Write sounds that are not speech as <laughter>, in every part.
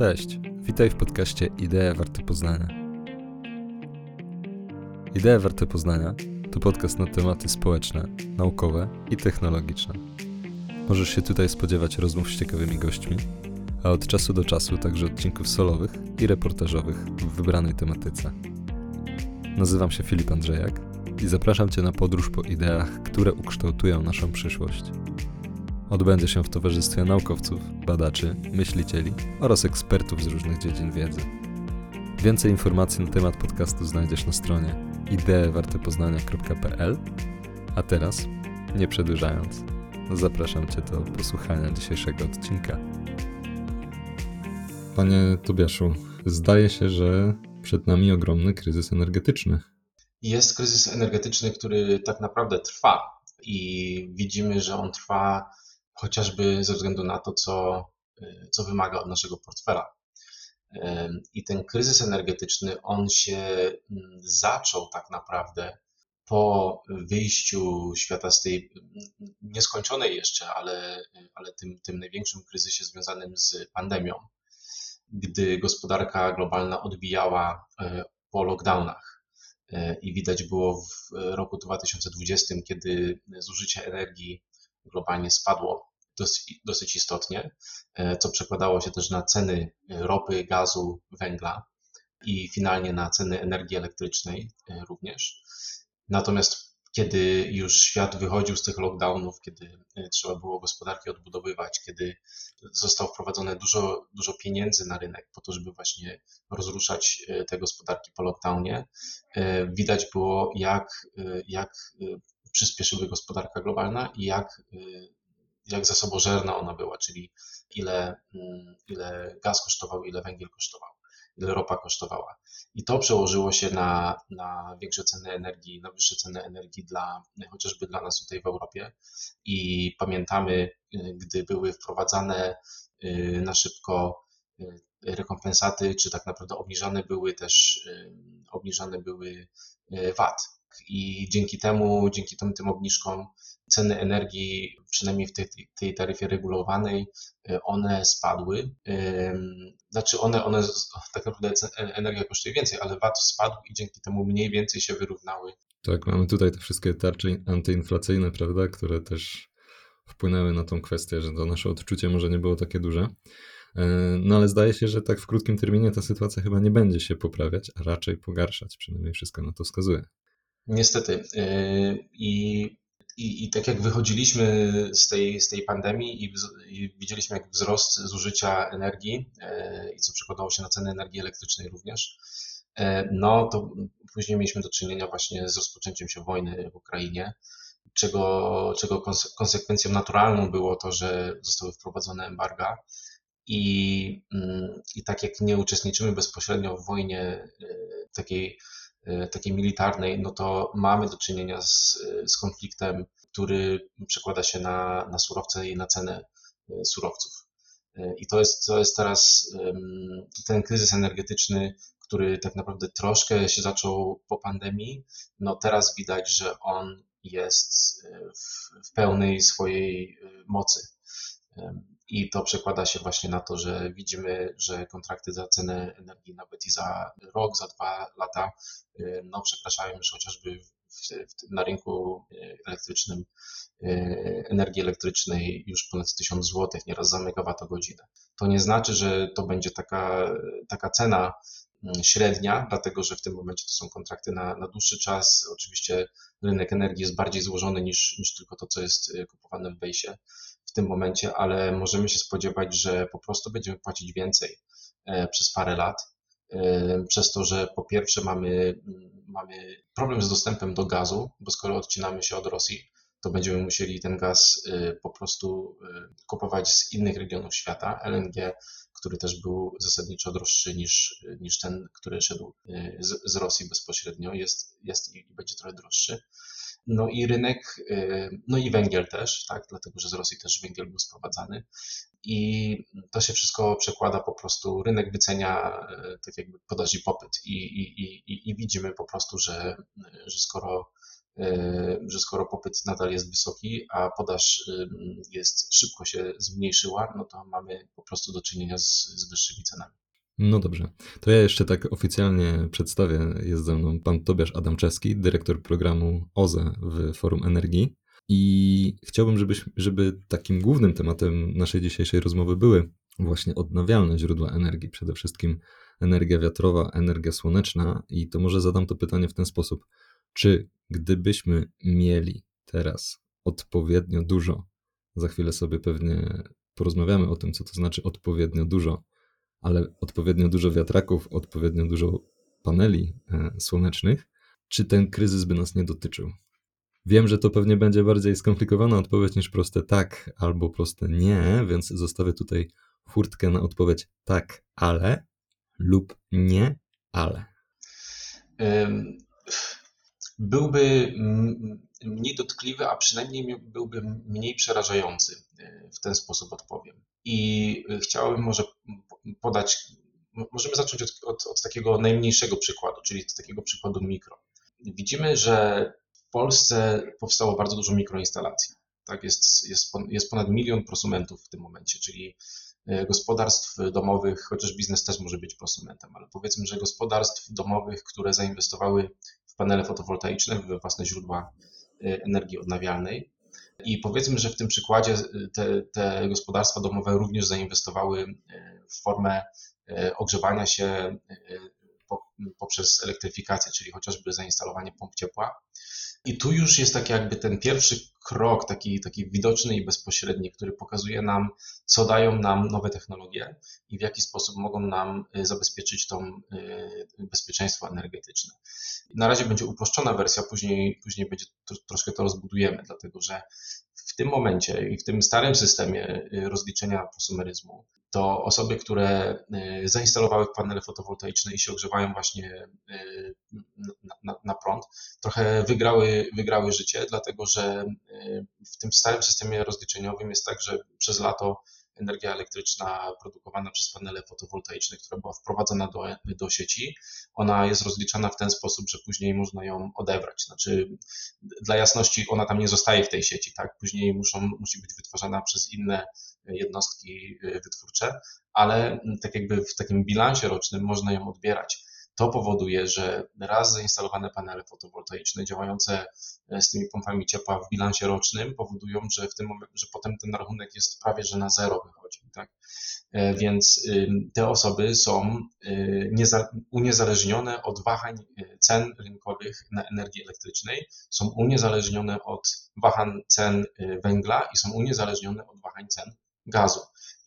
Cześć, witaj w podcaście Idee Warte Poznania. Idee Warte Poznania to podcast na tematy społeczne, naukowe i technologiczne. Możesz się tutaj spodziewać rozmów z ciekawymi gośćmi, a od czasu do czasu także odcinków solowych i reportażowych w wybranej tematyce. Nazywam się Filip Andrzejak i zapraszam Cię na podróż po ideach, które ukształtują naszą przyszłość. Odbędzie się w towarzystwie naukowców, badaczy, myślicieli oraz ekspertów z różnych dziedzin wiedzy. Więcej informacji na temat podcastu znajdziesz na stronie ideewartepoznania.pl A teraz, nie przedłużając, zapraszam Cię do posłuchania dzisiejszego odcinka. Panie Tobiaszu, zdaje się, że przed nami ogromny kryzys energetyczny. Jest kryzys energetyczny, który tak naprawdę trwa i widzimy, że on trwa chociażby ze względu na to, co, co wymaga od naszego portfela. I ten kryzys energetyczny, on się mm, zaczął tak naprawdę po wyjściu świata z tej mm, nieskończonej jeszcze, ale, ale tym, tym największym kryzysie związanym z pandemią, gdy gospodarka globalna odbijała e, po lockdownach. E, I widać było w roku 2020, kiedy zużycie energii globalnie spadło dosyć, dosyć istotnie, e, co przekładało się też na ceny ropy, gazu, węgla i finalnie na ceny energii elektrycznej e, również. Natomiast kiedy już świat wychodził z tych lockdownów, kiedy e, trzeba było gospodarki odbudowywać, kiedy zostało wprowadzone dużo, dużo pieniędzy na rynek po to, żeby właśnie rozruszać te gospodarki po lockdownie, widać było, jak, jak przyspieszyły gospodarka globalna i jak jak zasobożerna ona była, czyli ile, mm, ile gaz kosztował, ile węgiel kosztował, ile ropa kosztowała. I to przełożyło się na, na większe ceny energii, na wyższe ceny energii dla, chociażby dla nas tutaj w Europie. I pamiętamy, gdy były wprowadzane y, na szybko y, rekompensaty, czy tak naprawdę obniżane były też, y, obniżane były VAT. I dzięki temu, dzięki tym, tym obniżkom ceny energii, przynajmniej w tej, tej taryfie regulowanej, e, one spadły. Znaczy one, one tak naprawdę energia kosztuje więcej, ale VAT spadł i dzięki temu mniej więcej się wyrównały. Tak, mamy tutaj te wszystkie tarcze antyinflacyjne, prawda, które też wpłynęły na tą kwestię, że to nasze odczucie może nie było takie duże. E, no ale zdaje się, że tak w krótkim terminie ta sytuacja chyba nie będzie się poprawiać, a raczej pogarszać. Przynajmniej wszystko na to wskazuje. Niestety. E, I i, I tak jak wychodziliśmy z tej, z tej pandemii i, i widzieliśmy jak wzrost zużycia energii e, i co przekładało się na ceny energii elektrycznej również, e, no to później mieliśmy do czynienia właśnie z rozpoczęciem się wojny w Ukrainie, czego, czego konsekwencją naturalną było to, że zostały wprowadzone embarga. I, mm, I tak jak nie uczestniczymy bezpośrednio w wojnie takiej takiej militarnej, no to mamy do czynienia z, z konfliktem, który przekłada się na, na surowce i na cenę e, surowców. E, I to jest, to jest teraz ten kryzys energetyczny, który tak naprawdę troszkę się zaczął po pandemii. No teraz widać, że on jest w, w pełnej swojej mocy. I to przekłada się właśnie na to, że widzimy, że kontrakty za cenę energii nawet i za rok, za dwa lata y, no, przekraczają już chociażby w, w, na rynku elektrycznym y, energii elektrycznej już ponad 1000 zł, nieraz za megawattogodzinę. To nie znaczy, że to będzie taka, taka cena mm, średnia, dlatego że w tym momencie to są kontrakty na, na dłuższy czas. Oczywiście rynek energii jest bardziej złożony niż, niż tylko to, co jest kupowane w Bejsie w tym momencie, ale możemy się spodziewać, że po prostu będziemy płacić więcej e, przez parę lat. E, przez to, że po pierwsze mamy, mamy problem z dostępem do gazu, bo skoro odcinamy się od Rosji, to będziemy musieli ten gaz e, po prostu kupować z innych regionów świata. LNG, który też był zasadniczo droższy niż, niż ten, który szedł z, z Rosji bezpośrednio, jest, jest i będzie trochę droższy. No i rynek, y, no i węgiel też, tak, dlatego że z Rosji też węgiel był sprowadzany. I to się wszystko przekłada po prostu, rynek wycenia y, tak jakby podaż i popyt i, i, i, i widzimy po prostu, że, że skoro że skoro popyt nadal jest wysoki, a podaż jest szybko się zmniejszyła, no to mamy po prostu do czynienia z, z wyższymi cenami. No dobrze. To ja jeszcze tak oficjalnie przedstawię. Jest ze mną pan Tobiasz Adamczewski, dyrektor programu OZE w Forum Energii. I chciałbym, żebyś, żeby takim głównym tematem naszej dzisiejszej rozmowy były właśnie odnawialne źródła energii, przede wszystkim energia wiatrowa, energia słoneczna. I to może zadam to pytanie w ten sposób. Czy gdybyśmy mieli teraz odpowiednio dużo, za chwilę sobie pewnie porozmawiamy o tym, co to znaczy odpowiednio dużo, ale odpowiednio dużo wiatraków, odpowiednio dużo paneli e, słonecznych, czy ten kryzys by nas nie dotyczył? Wiem, że to pewnie będzie bardziej skomplikowana odpowiedź niż proste tak albo proste nie, więc zostawię tutaj furtkę na odpowiedź tak, ale lub nie, ale. Byłby mniej dotkliwy, a przynajmniej byłby mniej przerażający. E, w ten sposób odpowiem. I chciałbym może podać, możemy zacząć od, od, od takiego najmniejszego przykładu, czyli od takiego przykładu mikro. Widzimy, że w Polsce powstało bardzo dużo mikroinstalacji. Tak, jest, jest, jest ponad milion prosumentów w tym momencie, czyli e, gospodarstw domowych, chociaż biznes też może być prosumentem, ale powiedzmy, że gospodarstw domowych, które zainwestowały panele fotowoltaiczne, we własne źródła e, energii odnawialnej. I powiedzmy, że w tym przykładzie e, te, te gospodarstwa domowe również zainwestowały w formę ogrzewania się poprzez elektryfikację, czyli chociażby zainstalowanie pomp ciepła. I tu już jest tak jakby ten pierwszy krok, taki, taki widoczny i bezpośredni, który pokazuje nam, co dają nam nowe technologie i w jaki sposób mogą nam y, zabezpieczyć to y, bezpieczeństwo energetyczne. Na razie będzie uproszczona wersja, później, później będzie troszkę to rozbudujemy, dlatego że tym momencie i w tym starym systemie y, rozliczenia prosumeryzmu, to osoby, które y, zainstalowały panele fotowoltaiczne i się ogrzewają właśnie y, na, na, prąd, trochę wygrały, wygrały życie, dlatego że w tym starym systemie rozliczeniowym jest tak, że przez lato energia elektryczna produkowana przez panele fotowoltaiczne, która była wprowadzona do, do sieci, ona jest rozliczana w ten sposób, że później można ją odebrać. Znaczy, dla jasności, ona tam nie zostaje w tej sieci, tak? Później muszą, musi być wytwarzana przez inne jednostki wytwórcze, ale tak jakby w takim bilansie rocznym można ją odbierać. To powoduje, że raz zainstalowane panele fotowoltaiczne działające e, z tymi pompami ciepła w bilansie rocznym powodują, że, w tym momencie, że potem ten rachunek jest prawie że na zero wychodzi. Tak? E, więc te osoby są y, uniezależnione od wahań e, cen rynkowych na energii elektrycznej, są uniezależnione od wahań cen węgla i są uniezależnione od wahań cen gazu.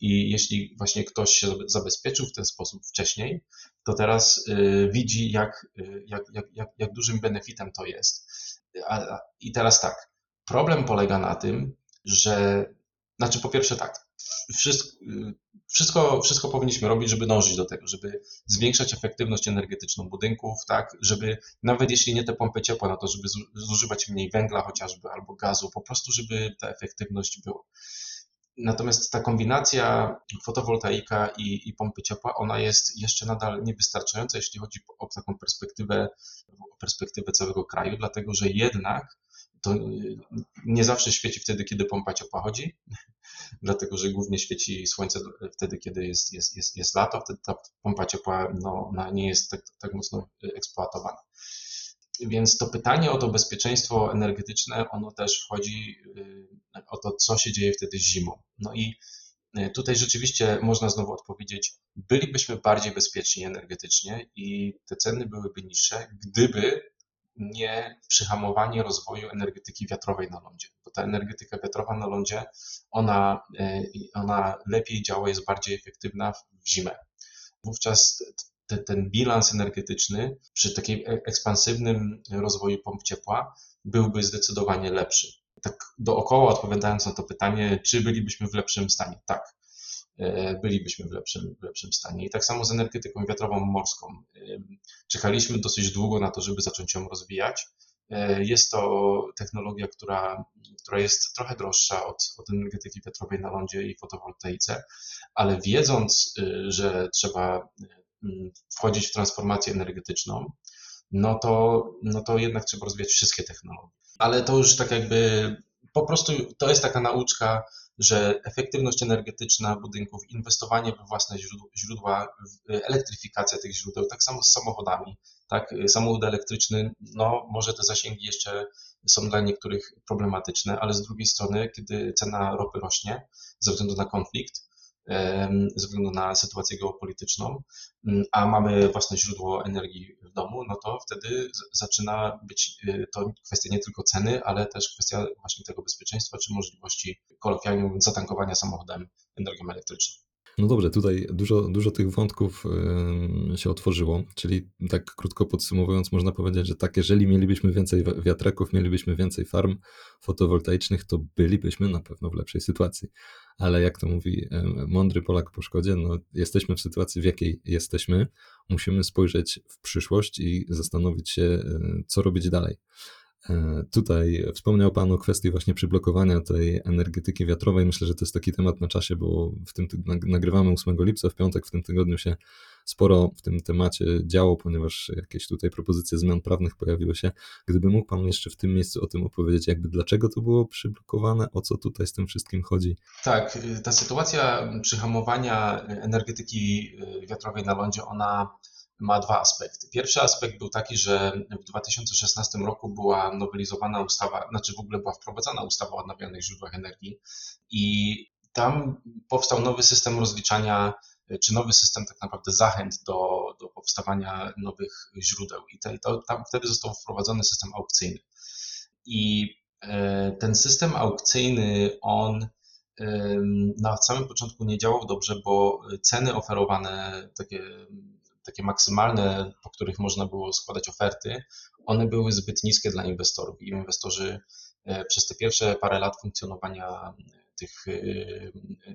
I jeśli właśnie ktoś się zabezpieczył w ten sposób wcześniej, to teraz y, widzi, jak, y, jak, jak, jak, jak dużym benefitem to jest. I teraz tak, problem polega na tym, że, znaczy po pierwsze tak, wszystko, wszystko, wszystko powinniśmy robić, żeby dążyć do tego, żeby zwiększać efektywność energetyczną budynków, tak, żeby nawet jeśli nie te pompy ciepła, no to żeby zużywać mniej węgla chociażby albo gazu, po prostu żeby ta efektywność była. Natomiast ta kombinacja fotowoltaika i, i pompy ciepła, ona jest jeszcze nadal niewystarczająca, jeśli chodzi o taką perspektywę, o perspektywę całego kraju, dlatego że jednak to nie zawsze świeci wtedy, kiedy pompa ciepła chodzi, <laughs> dlatego że głównie świeci słońce wtedy, kiedy jest, jest, jest, jest lato, wtedy ta pompa ciepła no, nie jest tak, tak mocno eksploatowana. Więc to pytanie o to bezpieczeństwo energetyczne, ono też wchodzi y, o to, co się dzieje wtedy zimą. No i y, tutaj rzeczywiście można znowu odpowiedzieć, bylibyśmy bardziej bezpieczni energetycznie i te ceny byłyby niższe, gdyby nie przyhamowanie rozwoju energetyki wiatrowej na lądzie. Bo ta energetyka wiatrowa na lądzie, ona, y, ona lepiej działa, jest bardziej efektywna w zimę. Wówczas te, ten bilans energetyczny przy takim e, ekspansywnym rozwoju pomp ciepła byłby zdecydowanie lepszy. Tak dookoła odpowiadając na to pytanie, czy bylibyśmy w lepszym stanie? Tak, e, bylibyśmy w lepszym, w lepszym stanie. I tak samo z energetyką wiatrową morską. E, czekaliśmy dosyć długo na to, żeby zacząć ją rozwijać. Jest to technologia, która, która jest trochę droższa od, od energetyki wiatrowej na lądzie i fotowoltaice, ale wiedząc, że trzeba wchodzić w transformację energetyczną, no to, no to jednak trzeba rozwijać wszystkie technologie. Ale to już tak jakby po prostu to jest taka nauczka, że efektywność energetyczna budynków, inwestowanie we własne źródła, elektryfikacja tych źródeł, tak samo z samochodami. Tak, samochód elektryczny, no może te zasięgi jeszcze są dla niektórych problematyczne, ale z drugiej strony, kiedy cena ropy rośnie ze względu na konflikt, ze względu na sytuację geopolityczną, mm, a mamy własne źródło energii w domu, no to wtedy zaczyna być y, to kwestia nie tylko ceny, ale też kwestia właśnie tego bezpieczeństwa czy możliwości, kolokwialnie zatankowania samochodem energią elektryczną. No dobrze, tutaj dużo, dużo tych wątków się otworzyło, czyli tak krótko podsumowując, można powiedzieć, że tak, jeżeli mielibyśmy więcej wiatraków, mielibyśmy więcej farm fotowoltaicznych, to bylibyśmy na pewno w lepszej sytuacji. Ale jak to mówi mądry Polak po szkodzie, no jesteśmy w sytuacji, w jakiej jesteśmy, musimy spojrzeć w przyszłość i zastanowić się, e, co robić dalej. E, tutaj wspomniał Pan o kwestii właśnie przyblokowania tej energetyki wiatrowej. Myślę, że to jest taki temat na czasie, bo w tym nagrywamy 8 lipca, w piątek w tym tygodniu się sporo w tym temacie działo, ponieważ jakieś tutaj propozycje zmian prawnych pojawiły się. Gdyby mógł Pan jeszcze w tym miejscu o tym opowiedzieć, jakby dlaczego to było przyblokowane, o co tutaj z tym wszystkim chodzi? Tak, ta sytuacja przyhamowania energetyki wiatrowej na lądzie, ona ma dwa aspekty. Pierwszy aspekt był taki, że w 2016 roku była nowelizowana ustawa, znaczy w ogóle była wprowadzana ustawa o odnawialnych źródłach energii i tam powstał nowy system rozliczania, czy nowy system tak naprawdę zachęt do, do powstawania nowych źródeł. I te, to, tam wtedy został wprowadzony system aukcyjny. I e, ten system aukcyjny, on na samym początku nie działał dobrze, bo ceny oferowane, takie takie maksymalne, po których można było składać oferty, one były zbyt niskie dla inwestorów i inwestorzy e, przez te pierwsze parę lat funkcjonowania tych e,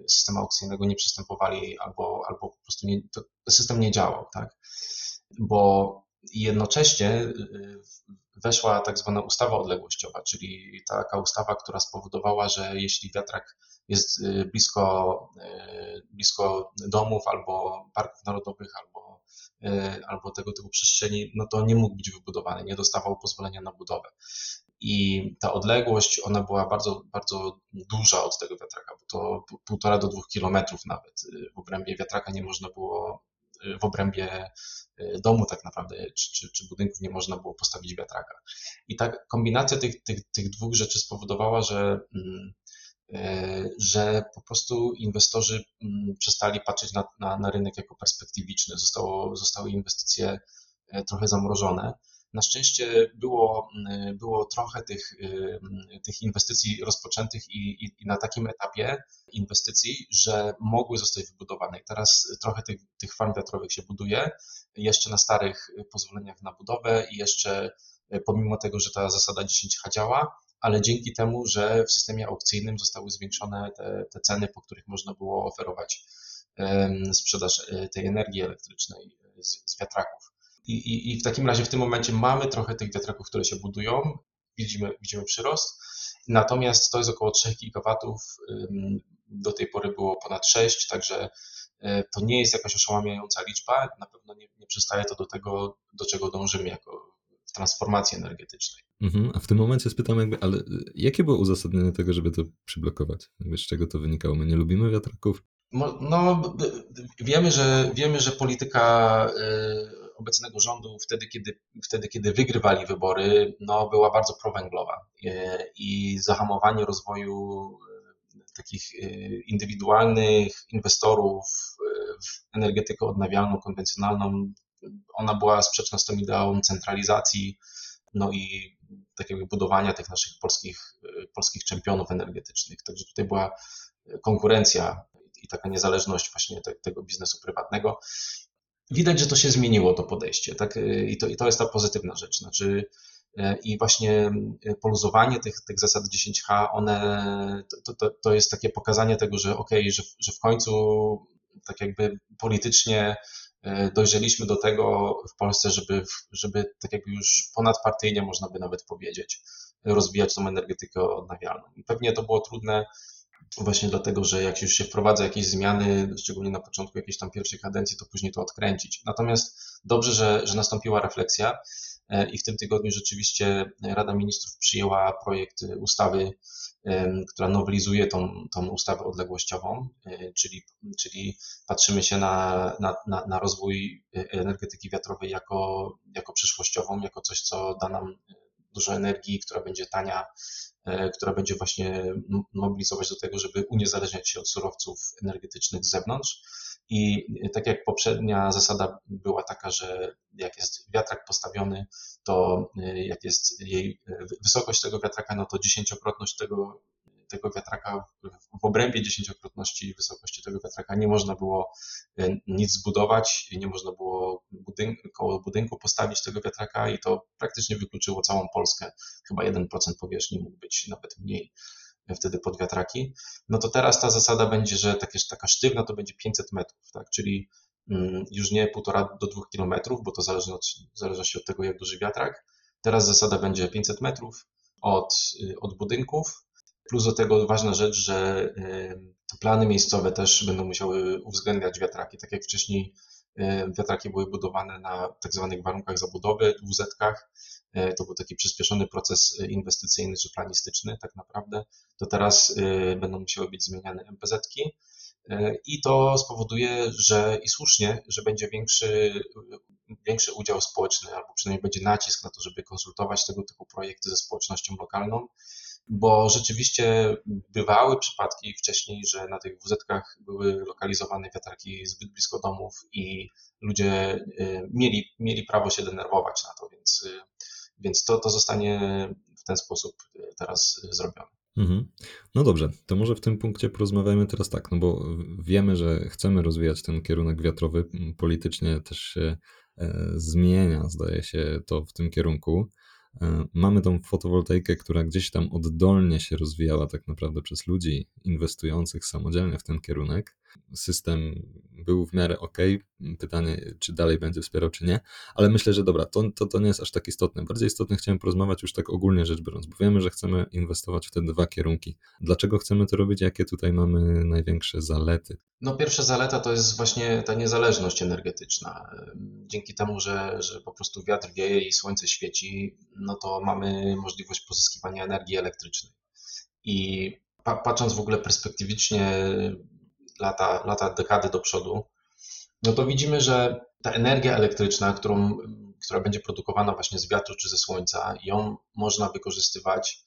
systemu aukcyjnego nie przystępowali albo, albo po prostu nie, system nie działał, tak? Bo jednocześnie e, weszła tak zwana ustawa odległościowa, czyli taka ustawa, która spowodowała, że jeśli wiatrak jest blisko, blisko domów albo parków narodowych, albo E, albo tego typu przestrzeni, no to nie mógł być wybudowany, nie dostawał pozwolenia na budowę. I ta odległość, ona była bardzo, bardzo duża od tego wiatraka, bo to półtora do dwóch kilometrów nawet. W obrębie wiatraka nie można było, w obrębie e, domu tak naprawdę, czy, czy, czy budynków nie można było postawić wiatraka. I ta kombinacja tych, tych, tych dwóch rzeczy spowodowała, że mm, E, że po prostu inwestorzy mm, przestali patrzeć na, na, na rynek jako perspektywiczny. Zostało, zostały inwestycje e, trochę zamrożone. Na szczęście było, mm, było trochę tych, y, tych inwestycji rozpoczętych i, i, i, na takim etapie inwestycji, że mogły zostać wybudowane. I teraz trochę tych, tych farm wiatrowych się buduje, jeszcze na starych pozwoleniach na budowę i jeszcze e, pomimo tego, że ta zasada 10H działa, ale dzięki temu, że w systemie aukcyjnym zostały zwiększone te, te ceny, po których można było oferować sprzedaż e, tej energii elektrycznej z, z wiatraków. I, i, I w takim razie w tym momencie mamy trochę tych wiatraków, które się budują, widzimy, widzimy przyrost, natomiast to jest około 3 gigawatów, do tej pory było ponad 6, także e, to nie jest jakaś oszałamiająca liczba, na pewno nie, nie przystaje to do tego, do czego dążymy jako transformacji energetycznej. Mhm, a w tym momencie spytam jakby, ale jakie było uzasadnienie tego, żeby to przyblokować? Jakby z czego to wynikało? My nie lubimy wiatraków? No, wiemy, że, wiemy, że polityka y, obecnego rządu wtedy kiedy, wtedy, kiedy wygrywali wybory, no, była bardzo prowęglowa y, i zahamowanie rozwoju y, takich indywidualnych inwestorów w energetykę odnawialną, konwencjonalną, ona była sprzeczna z tą ideą centralizacji, no i takiego budowania tych naszych polskich, polskich czempionów energetycznych. Także tutaj była konkurencja i taka niezależność właśnie te, tego biznesu prywatnego. Widać, że to się zmieniło, to podejście, tak? I to, i to jest ta pozytywna rzecz. Znaczy, i właśnie poluzowanie tych, tych zasad 10H, one, to, to, to jest takie pokazanie tego, że ok, że, że w końcu tak jakby politycznie E, dojrzeliśmy do tego w Polsce, żeby, żeby tak jakby już ponadpartyjnie, można by nawet powiedzieć, rozwijać tą energetykę odnawialną. I pewnie to było trudne właśnie dlatego, że jak już się wprowadza jakieś zmiany, szczególnie na początku jakiejś tam pierwszej kadencji, to później to odkręcić. Natomiast dobrze, że, że nastąpiła refleksja i w tym tygodniu rzeczywiście Rada Ministrów przyjęła projekt ustawy, która nowelizuje tą, tą ustawę odległościową, czyli, czyli patrzymy się na, na, na, rozwój energetyki wiatrowej jako, jako przyszłościową, jako coś, co da nam dużo energii, która będzie tania, e, która będzie właśnie mobilizować do tego, żeby uniezależniać się od surowców energetycznych z zewnątrz. I tak jak poprzednia zasada była taka, że jak jest wiatrak postawiony, to e, jak jest jej e, wysokość tego wiatraka, no to dziesięciokrotność tego tego wiatraka w obrębie dziesięciokrotności wysokości tego wiatraka nie można było e, nic zbudować, nie można było budynku, koło budynku postawić tego wiatraka i to praktycznie wykluczyło całą Polskę. Chyba 1% powierzchni mógł być nawet mniej wtedy pod wiatraki. No to teraz ta zasada będzie, że takie, taka sztywna to będzie 500 metrów, tak? czyli mm, już nie półtora do dwóch kilometrów, bo to zależy od, zależy od tego, jak duży wiatrak. Teraz zasada będzie 500 metrów od, y, od budynków Plus do tego ważna rzecz, że plany miejscowe też będą musiały uwzględniać wiatraki. Tak jak wcześniej wiatraki były budowane na tak zwanych warunkach zabudowy, WZ-kach, e, to był taki przyspieszony proces inwestycyjny czy planistyczny tak naprawdę, to teraz e, będą musiały być zmieniane MPZ-ki e, i to spowoduje, że i słusznie, że będzie większy, większy udział społeczny, albo przynajmniej będzie nacisk na to, żeby konsultować tego typu projekty ze społecznością lokalną bo rzeczywiście bywały przypadki wcześniej, że na tych WZ-kach były lokalizowane wiatraki zbyt blisko domów i ludzie y, mieli, mieli prawo się denerwować na to, więc, y, więc to, to zostanie w ten sposób y, teraz zrobione. Mhm. No dobrze, to może w tym punkcie porozmawiajmy teraz tak, no bo wiemy, że chcemy rozwijać ten kierunek wiatrowy, politycznie też się e, zmienia, zdaje się to w tym kierunku. E, mamy tą fotowoltaikę, która gdzieś tam oddolnie się rozwijała tak naprawdę przez ludzi inwestujących samodzielnie w ten kierunek. System był w miarę ok. Pytanie, czy dalej będzie wspierał, czy nie, ale myślę, że dobra, to, to, to nie jest aż tak istotne. Bardziej istotne chciałem porozmawiać już tak ogólnie rzecz biorąc, bo wiemy, że chcemy inwestować w te dwa kierunki. Dlaczego chcemy to robić? Jakie tutaj mamy największe zalety? No, pierwsza zaleta to jest właśnie ta niezależność energetyczna. Dzięki temu, że, że po prostu wiatr wieje i słońce świeci, no to mamy możliwość pozyskiwania energii elektrycznej. I patrząc w ogóle perspektywicznie lata, lata, dekady do przodu, no to widzimy, że ta energia elektryczna, którą, która będzie produkowana właśnie z wiatru czy ze słońca, ją można wykorzystywać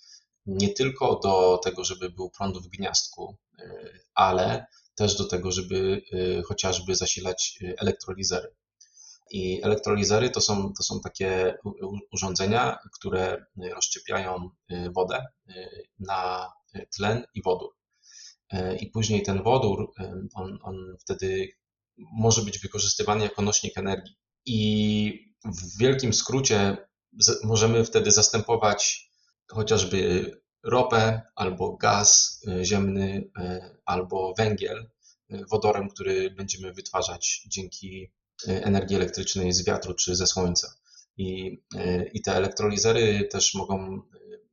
nie tylko do tego, żeby był prąd w gniazdku, y, ale też do tego, żeby y, chociażby zasilać y, elektrolizery. I elektrolizery to są, to są takie urządzenia, które rozszczepiają wodę na tlen i wodór. E, i później ten wodór, on, on wtedy może być wykorzystywany jako nośnik energii. I w wielkim skrócie możemy wtedy zastępować chociażby ropę albo gaz ziemny albo węgiel wodorem, który będziemy wytwarzać dzięki energii elektrycznej z wiatru czy ze słońca. I, i te elektrolizery też mogą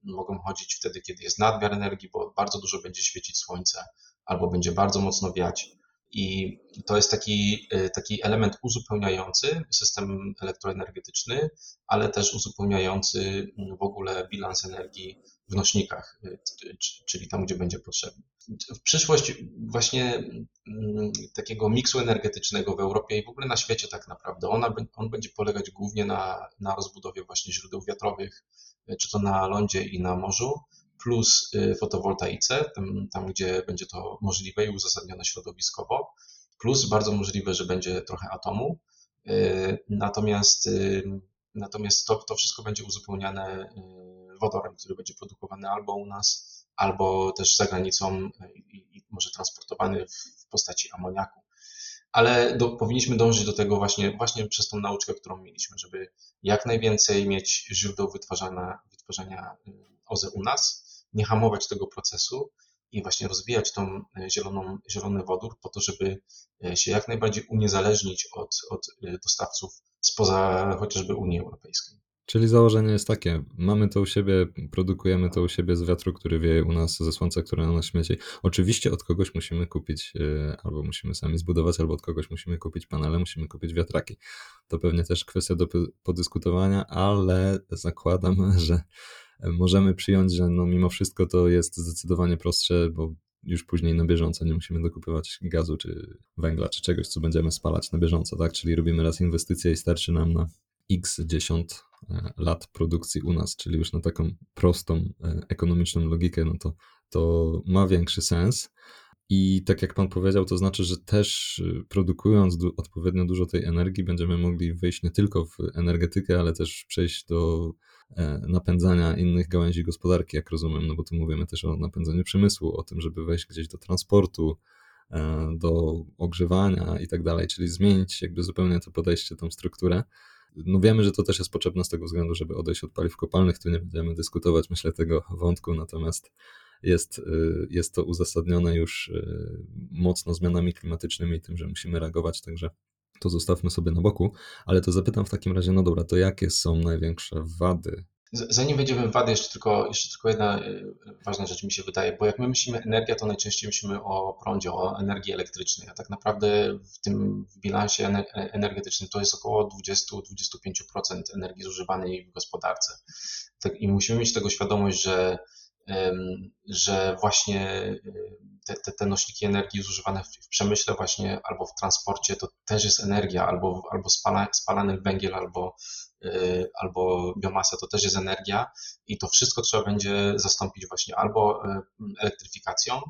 mogą chodzić wtedy, kiedy jest nadmiar energii, bo bardzo dużo będzie świecić słońce albo będzie bardzo mocno wiać. I to jest taki, y, taki element uzupełniający system elektroenergetyczny, ale też uzupełniający w ogóle bilans energii w nośnikach, y, czyli tam, gdzie będzie potrzebny. W przyszłość właśnie mm, takiego miksu energetycznego w Europie i w ogóle na świecie tak naprawdę, ona, on będzie polegać głównie na, na rozbudowie właśnie źródeł wiatrowych, czy to na lądzie i na morzu, plus y, fotowoltaice, tam, tam gdzie będzie to możliwe i uzasadnione środowiskowo, plus bardzo możliwe, że będzie trochę atomu. Y, natomiast, y, natomiast to, to wszystko będzie uzupełniane wodorem, który będzie produkowany albo u nas, albo też za granicą i, może transportowany w, postaci amoniaku ale do, powinniśmy dążyć do tego właśnie, właśnie przez tą nauczkę, którą mieliśmy, żeby jak najwięcej mieć źródeł wytwarzania, wytwarzania OZE u nas, nie hamować tego procesu i właśnie rozwijać tą y, zieloną, zielony wodór po to, żeby y, się jak najbardziej uniezależnić od, od dostawców spoza chociażby Unii Europejskiej. Czyli założenie jest takie, mamy to u siebie, produkujemy to u siebie z wiatru, który wieje u nas, ze słońca, które na nas śmieci. Oczywiście od kogoś musimy kupić, albo musimy sami zbudować, albo od kogoś musimy kupić panele, musimy kupić wiatraki. To pewnie też kwestia do podyskutowania, ale zakładam, <laughs> że możemy przyjąć, że no mimo wszystko to jest zdecydowanie prostsze, bo już później na bieżąco nie musimy dokupywać gazu czy węgla, czy czegoś, co będziemy spalać na bieżąco, tak? Czyli robimy raz inwestycję i starczy nam na x dziesiąt e, lat produkcji u nas, czyli już na taką prostą, e, ekonomiczną logikę, no to, to ma większy sens. I tak jak Pan powiedział, to znaczy, że też e, produkując du odpowiednio dużo tej energii, będziemy mogli wyjść nie tylko w energetykę, ale też przejść do napędzania innych gałęzi gospodarki, jak rozumiem, no bo tu mówimy też o napędzaniu przemysłu, o tym, żeby wejść gdzieś do transportu, do ogrzewania i tak dalej, czyli zmienić jakby zupełnie to podejście, tą strukturę. No wiemy, że to też jest potrzebne z tego względu, żeby odejść od paliw kopalnych, tu nie będziemy dyskutować, myślę, tego wątku, natomiast jest, y, jest to uzasadnione już y, mocno zmianami klimatycznymi i tym, że musimy reagować, także to zostawmy sobie na boku, ale to zapytam w takim razie, no dobra, to jakie są największe wady Zanim wejdziemy w wady, jeszcze tylko, jeszcze tylko jedna e, ważna rzecz mi się wydaje, bo jak my myślimy energia, to najczęściej myślimy o prądzie, o energii elektrycznej, a tak naprawdę w tym bilansie energetycznym to jest około 20-25% energii zużywanej w gospodarce. Tak, I musimy mieć tego świadomość, że, że właśnie te, te, te nośniki energii zużywane w, w przemyśle właśnie albo w transporcie to też jest energia, albo, albo spala, spalany węgiel, albo Y, albo biomasa to też jest energia i to wszystko trzeba będzie zastąpić właśnie albo y, elektryfikacją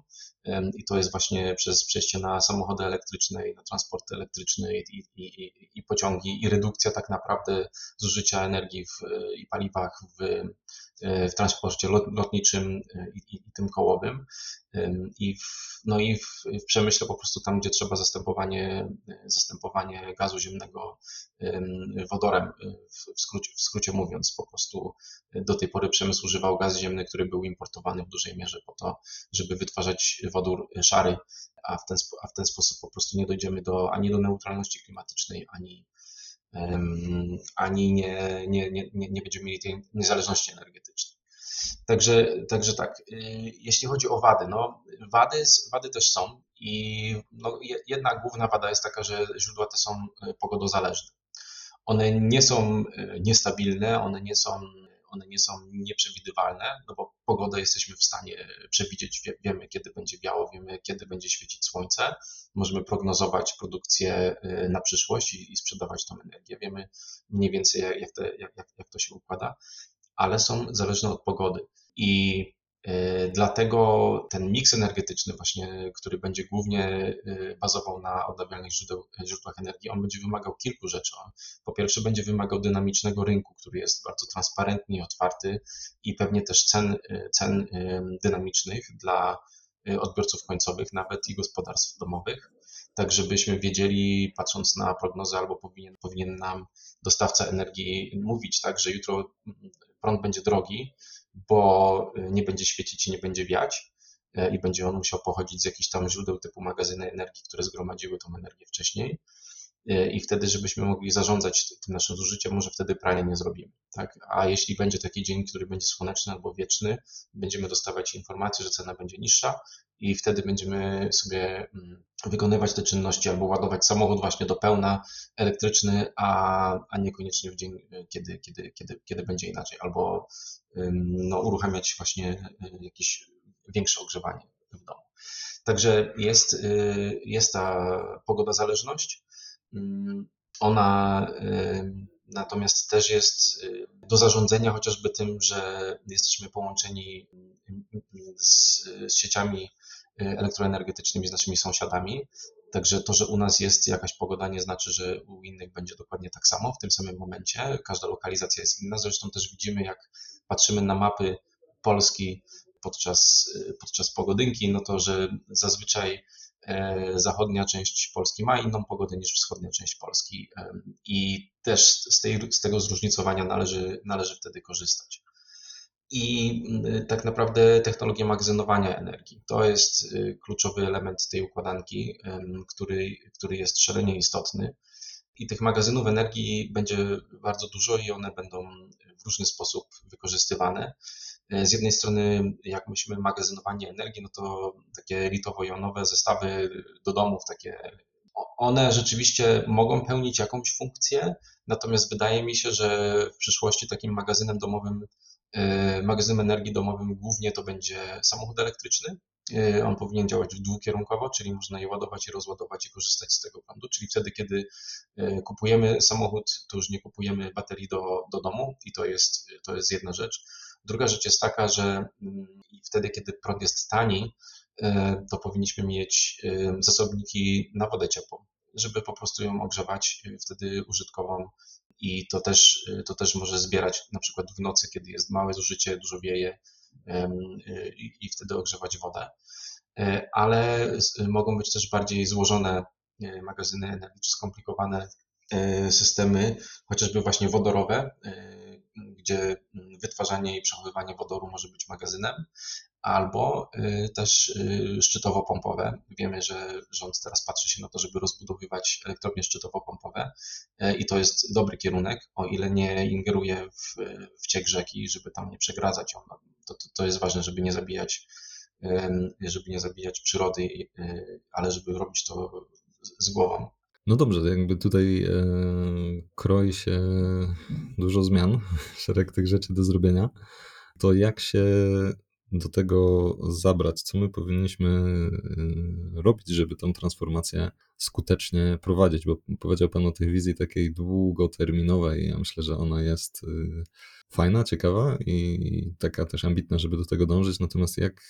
i to jest właśnie przez przejście na samochody elektryczne i na transporty elektryczne i, i, i, i pociągi i redukcja tak naprawdę zużycia energii w, i paliwach w, w transporcie lotniczym i, i tym kołowym. I w, no i w, w przemyśle po prostu tam, gdzie trzeba zastępowanie, zastępowanie gazu ziemnego wodorem, w skrócie, w skrócie mówiąc, po prostu do tej pory przemysł używał gaz ziemny, który był importowany w dużej mierze po to, żeby wytwarzać wodór szary, a w ten, a w ten sposób po prostu nie dojdziemy do, ani do neutralności klimatycznej, ani, ani nie, nie, nie, nie będziemy mieli tej niezależności energetycznej. Także, także tak, y, jeśli chodzi o wady, no wady, wady też są i no, jedna główna wada jest taka, że źródła te są y, pogodozależne. One nie są y, niestabilne, one nie są, one nie są nieprzewidywalne, no bo pogodę jesteśmy w stanie przewidzieć, wiemy kiedy będzie biało, wiemy kiedy będzie świecić słońce, możemy prognozować produkcję na przyszłość i, i sprzedawać tą energię, wiemy mniej więcej jak, te, jak, jak to się układa ale są zależne od pogody. I e, Dlatego ten miks energetyczny, właśnie, który będzie głównie e, bazował na odnawialnych źródeł, źródłach energii, on będzie wymagał kilku rzeczy. Po pierwsze, będzie wymagał dynamicznego rynku, który jest bardzo transparentny i otwarty, i pewnie też cen, e, cen dynamicznych dla odbiorców końcowych, nawet i gospodarstw domowych tak żebyśmy wiedzieli, patrząc na prognozę, albo powinien, powinien nam dostawca energii mówić, tak, że jutro prąd będzie drogi, bo nie będzie świecić i nie będzie wiać e, i będzie on musiał pochodzić z jakichś tam źródeł typu magazyny energii, które zgromadziły tą energię wcześniej. E, I wtedy, żebyśmy mogli zarządzać tym naszym zużyciem, może wtedy prania nie zrobimy. Tak? A jeśli będzie taki dzień, który będzie słoneczny albo wieczny, będziemy dostawać informację, że cena będzie niższa, i wtedy będziemy sobie mm, wykonywać te czynności albo ładować samochód właśnie do pełna elektryczny, a, a niekoniecznie w dzień, kiedy, kiedy, kiedy, kiedy będzie inaczej, albo no, uruchamiać właśnie y, jakieś większe ogrzewanie w domu. Także jest, y, jest ta pogoda zależność. Ona natomiast też jest do zarządzania chociażby tym, że jesteśmy połączeni z, z sieciami y, elektroenergetycznymi z naszymi sąsiadami. Także to, że u nas jest jakaś pogoda, nie znaczy, że u innych będzie dokładnie tak samo w tym samym momencie. Każda lokalizacja jest inna. Zresztą też widzimy, jak patrzymy na mapy Polski podczas, y, podczas pogodynki, no to, że zazwyczaj zachodnia część Polski ma inną pogodę niż wschodnia część Polski i też z, tej, z tego zróżnicowania należy, należy wtedy korzystać i y, tak naprawdę technologia magazynowania energii. To jest kluczowy element tej układanki, który, który jest szalenie istotny. i tych magazynów energii będzie bardzo dużo i one będą w różny sposób wykorzystywane. Z jednej strony, jak myślimy magazynowanie energii, no to takie litowo-jonowe zestawy do domów, takie one rzeczywiście mogą pełnić jakąś funkcję, natomiast wydaje mi się, że w przyszłości takim magazynem domowym, e, magazynem energii domowym głównie to będzie samochód elektryczny. E, on powinien działać dwukierunkowo, czyli można je ładować i rozładować i korzystać z tego prądu. Czyli wtedy, kiedy e, kupujemy samochód, to już nie kupujemy baterii do, do domu i to jest, to jest jedna rzecz. Druga rzecz jest taka, że mm, wtedy, kiedy prąd jest tani, E, to powinniśmy mieć e, zasobniki na wodę ciepłą, żeby po prostu ją ogrzewać e, wtedy użytkową i to też, to też może zbierać na przykład w nocy, kiedy jest małe zużycie, dużo wieje i wtedy ogrzewać wodę. Ale mogą być też bardziej złożone magazyny energii czy skomplikowane systemy, chociażby właśnie wodorowe, gdzie wytwarzanie i przechowywanie wodoru może być magazynem, albo y, też szczytowo-pompowe. Wiemy, że rząd teraz patrzy się na to, żeby rozbudowywać elektrownie szczytowo-pompowe i to jest dobry kierunek, o ile nie ingeruje w, w ciek rzeki, żeby tam nie przegradzać. No, to, to, to jest ważne, żeby nie zabijać żeby nie zabijać przyrody, ale żeby robić to z głową. No dobrze, jakby tutaj e, kroi się dużo zmian, <laughs> szereg tych rzeczy do zrobienia. To jak się do tego zabrać? Co my powinniśmy y, robić, żeby tą transformację skutecznie prowadzić? Bo powiedział Pan o tej wizji takiej długoterminowej. Ja myślę, że ona jest y, fajna, ciekawa i taka też ambitna, żeby do tego dążyć. Natomiast jak,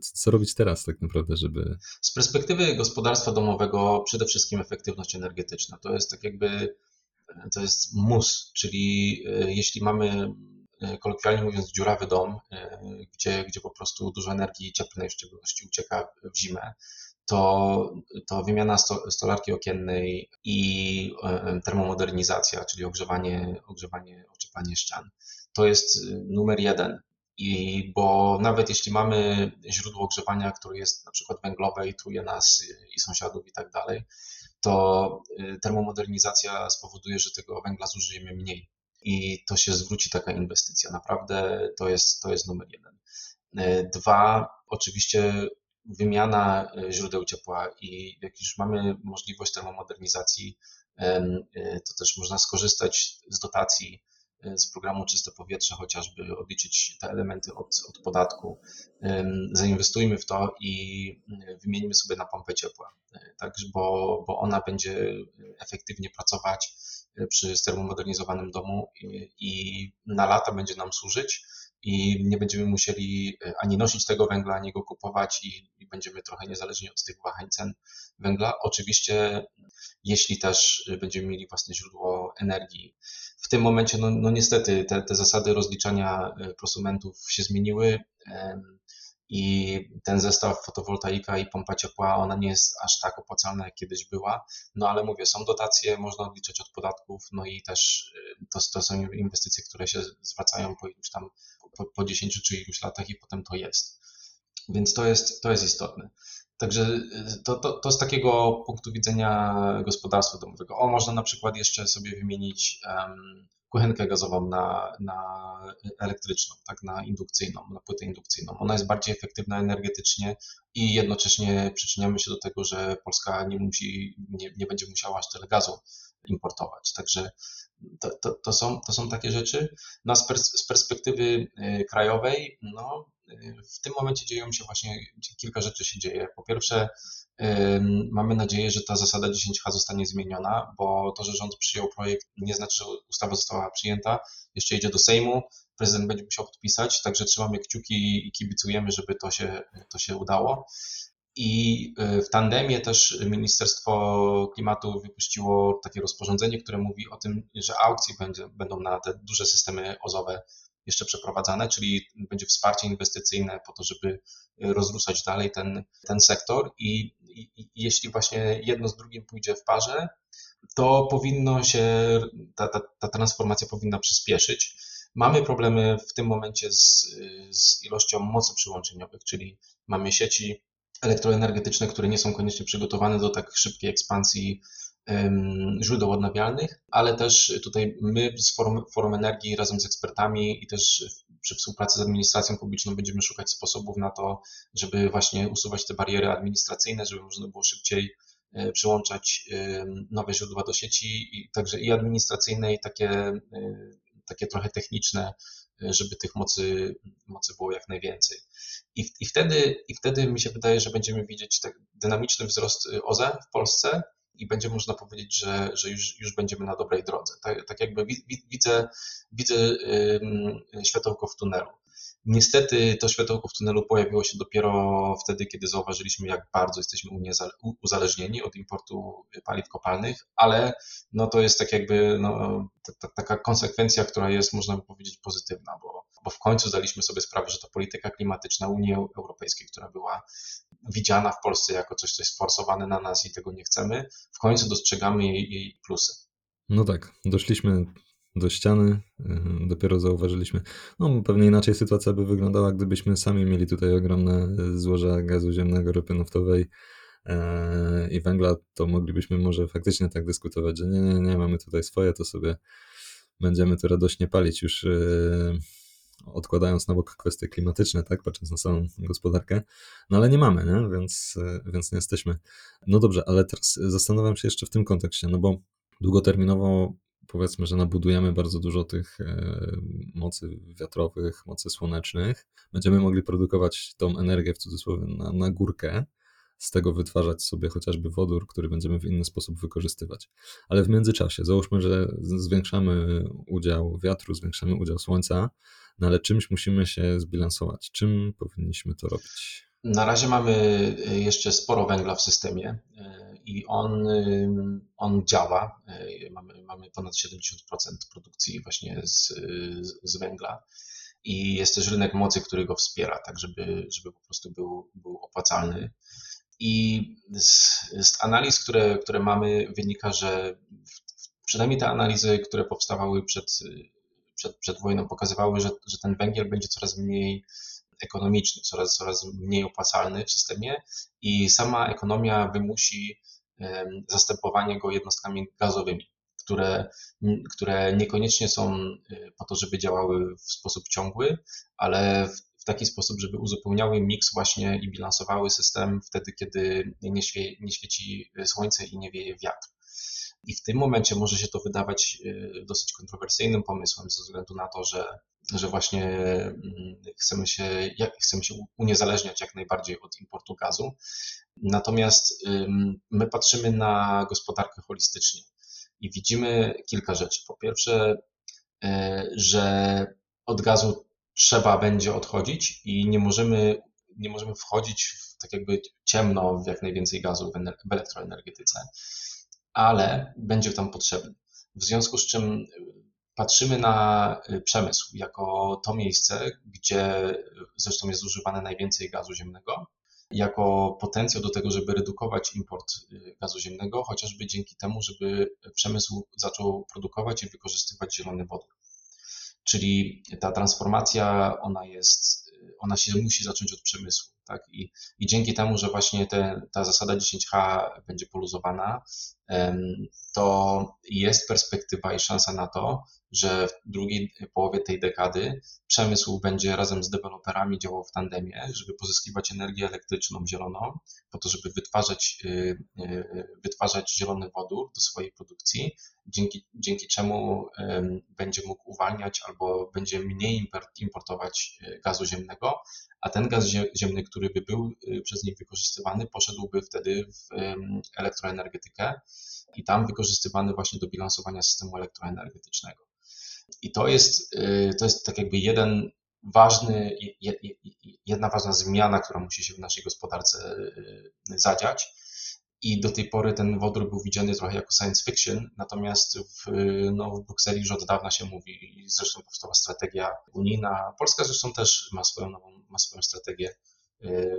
co robić teraz tak naprawdę, żeby. Z perspektywy gospodarstwa domowego przede wszystkim efektywność energetyczna. To jest tak jakby to jest mus, czyli y, jeśli mamy E, kolokwialnie mówiąc, dziurawy dom, e, gdzie, gdzie po prostu dużo energii cieplnej w szczególności ucieka w zimę, to, to wymiana stolarki okiennej i e, termomodernizacja, czyli ogrzewanie, ogrzewanie, ocieplanie ścian, to jest numer jeden. I bo nawet jeśli mamy źródło ogrzewania, które jest na przykład węglowe i truje nas i sąsiadów i tak dalej, to termomodernizacja spowoduje, że tego węgla zużyjemy mniej i to się zwróci taka inwestycja. Naprawdę to jest, to jest numer jeden. E, dwa, oczywiście wymiana e, źródeł ciepła i jak już mamy możliwość termomodernizacji, to też można skorzystać z dotacji z programu Czyste Powietrze, chociażby odliczyć te elementy od, od podatku. Zainwestujmy w to i wymieńmy sobie na pompę ciepła, tak, bo, bo ona będzie efektywnie pracować przy termomodernizowanym domu i na lata będzie nam służyć i nie będziemy musieli e, ani nosić tego węgla, ani go kupować i, i, będziemy trochę niezależni od tych wahań cen węgla. Oczywiście, jeśli też będziemy mieli własne źródło energii. W tym momencie, no, no niestety, te, te zasady rozliczania e, prosumentów się zmieniły i ten zestaw fotowoltaika i pompa ciepła, ona nie jest aż tak opłacalna, jak kiedyś była, no ale mówię, są dotacje, można odliczać od podatków, no i też y, to, to są inwestycje, które się zwracają po iluś tam, po, po 10 czy iluś latach i potem to jest. Więc to jest, to jest istotne. Także y, to, to, to z takiego punktu widzenia gospodarstwa domowego. O, można na przykład jeszcze sobie wymienić um, kuchenkę gazową na, na elektryczną, tak, na indukcyjną, na płytę indukcyjną. Ona jest bardziej efektywna energetycznie i jednocześnie przyczyniamy się do tego, że Polska nie musi, nie, nie będzie musiała aż tyle gazu importować. Także to, to, to, są, to są takie rzeczy. No, z, pers z perspektywy y, krajowej, no, w tym momencie dzieją się właśnie, kilka rzeczy się dzieje. Po pierwsze, Mamy nadzieję, że ta zasada 10H zostanie zmieniona, bo to, że rząd przyjął projekt, nie znaczy, że ustawa została przyjęta. Jeszcze idzie do Sejmu, prezydent będzie musiał podpisać, także trzymamy kciuki i kibicujemy, żeby to się, to się udało. I e, w tandemie też Ministerstwo Klimatu wypuściło takie rozporządzenie, które mówi o tym, że aukcje będą na te duże systemy ozowe jeszcze przeprowadzane, czyli będzie wsparcie inwestycyjne po to, żeby rozruszać dalej ten, ten sektor i, i, i jeśli właśnie jedno z drugim pójdzie w parze, to powinno się, ta, ta, ta transformacja powinna przyspieszyć. Mamy problemy w tym momencie z, z ilością mocy przyłączeniowych, czyli mamy sieci elektroenergetyczne, które nie są koniecznie przygotowane do tak szybkiej ekspansji źródeł odnawialnych, ale też tutaj my z Forum, Forum Energii razem z ekspertami i też przy współpracy z administracją publiczną będziemy szukać sposobów na to, żeby właśnie usuwać te bariery administracyjne, żeby można było szybciej e, przyłączać nowe źródła do sieci, i także i administracyjne, i takie, e, takie trochę techniczne, e, żeby tych mocy, mocy było jak najwięcej. I, i, wtedy, I wtedy mi się wydaje, że będziemy widzieć tak dynamiczny wzrost OZE w Polsce, i będzie można powiedzieć, że, że już, już będziemy na dobrej drodze. Tak, tak jakby widzę, widzę światełko w tunelu. Niestety to światełko w tunelu pojawiło się dopiero wtedy, kiedy zauważyliśmy, jak bardzo jesteśmy uzależnieni od importu paliw kopalnych, ale no to jest tak jakby no, taka konsekwencja, która jest, można by powiedzieć, pozytywna, bo, bo w końcu zdaliśmy sobie sprawę, że ta polityka klimatyczna Unii Europejskiej, która była widziana w Polsce jako coś, co jest forsowane na nas i tego nie chcemy, w końcu dostrzegamy jej, jej plusy. No tak, doszliśmy do ściany, y, dopiero zauważyliśmy. No, pewnie inaczej sytuacja by wyglądała, gdybyśmy sami mieli tutaj ogromne złoża gazu ziemnego, ropy naftowej e, i węgla, to moglibyśmy może faktycznie tak dyskutować, że nie, nie, nie, mamy tutaj swoje, to sobie będziemy to radośnie palić już y, odkładając na bok kwestie klimatyczne, tak, patrząc na całą gospodarkę, no ale nie mamy, nie? Więc, więc nie jesteśmy. No dobrze, ale teraz zastanawiam się jeszcze w tym kontekście, no bo długoterminowo powiedzmy, że nabudujemy bardzo dużo tych e, mocy wiatrowych, mocy słonecznych, będziemy mogli produkować tą energię w cudzysłowie na, na górkę, z tego wytwarzać sobie chociażby wodór, który będziemy w inny sposób wykorzystywać. Ale w międzyczasie, załóżmy, że zwiększamy udział wiatru, zwiększamy udział słońca, no ale czymś musimy się zbilansować. Czym powinniśmy to robić? Na razie mamy y, jeszcze sporo węgla w systemie y, i on, y, on działa. Mamy, mamy ponad 70% produkcji właśnie z, z węgla i jest też rynek mocy, który go wspiera, tak żeby, żeby po prostu był, był opłacalny. I z, z analiz, które, które mamy, wynika, że przynajmniej te analizy, które powstawały przed, przed, przed wojną, pokazywały, że, że ten węgiel będzie coraz mniej ekonomiczny, coraz, coraz mniej opłacalny w systemie i sama ekonomia wymusi zastępowanie go jednostkami gazowymi, które, które niekoniecznie są y, po to, żeby działały w sposób ciągły, ale w, w taki sposób, żeby uzupełniały miks właśnie i bilansowały system wtedy, kiedy nie, świe, nie świeci słońce i nie wieje wiatr. I w tym momencie może się to wydawać y, dosyć kontrowersyjnym pomysłem ze względu na to, że że właśnie mm, chcemy się, chcemy się uniezależniać jak najbardziej od importu gazu. Natomiast my patrzymy na gospodarkę holistycznie i widzimy kilka rzeczy. Po pierwsze, e, że od gazu trzeba będzie odchodzić i nie możemy, nie możemy wchodzić w tak jakby ciemno w jak najwięcej gazu w elektroenergetyce, ale będzie tam potrzebny. W związku z czym patrzymy na y, przemysł jako to miejsce, gdzie zresztą jest zużywane najwięcej gazu ziemnego, jako potencjał do tego, żeby redukować import y, gazu ziemnego, chociażby dzięki temu, żeby przemysł zaczął produkować i wykorzystywać zielony wodór. Czyli ta transformacja, ona jest, y, ona się musi zacząć od przemysłu. Tak? I, I dzięki temu, że właśnie te, ta zasada 10H będzie poluzowana, to jest perspektywa i szansa na to, że w drugiej połowie tej dekady przemysł będzie razem z deweloperami działał w tandemie, żeby pozyskiwać energię elektryczną zieloną, po to, żeby wytwarzać, y, y, wytwarzać zielony wodór do swojej produkcji, dzięki, dzięki czemu będzie mógł uwalniać albo będzie mniej importować y, gazu ziemnego, a ten gaz ziemny, który by był przez nich wykorzystywany, poszedłby wtedy w elektroenergetykę i tam wykorzystywany właśnie do bilansowania systemu elektroenergetycznego. I to jest, y, to jest tak jakby jeden ważny, jedna ważna zmiana, która musi się w naszej gospodarce y, zadziać. I do tej pory ten wodór był widziany trochę jako science fiction, natomiast w, no, w Brukseli już od dawna się mówi, zresztą powstała strategia unijna. Polska zresztą też ma swoją nową, ma swoją strategię y,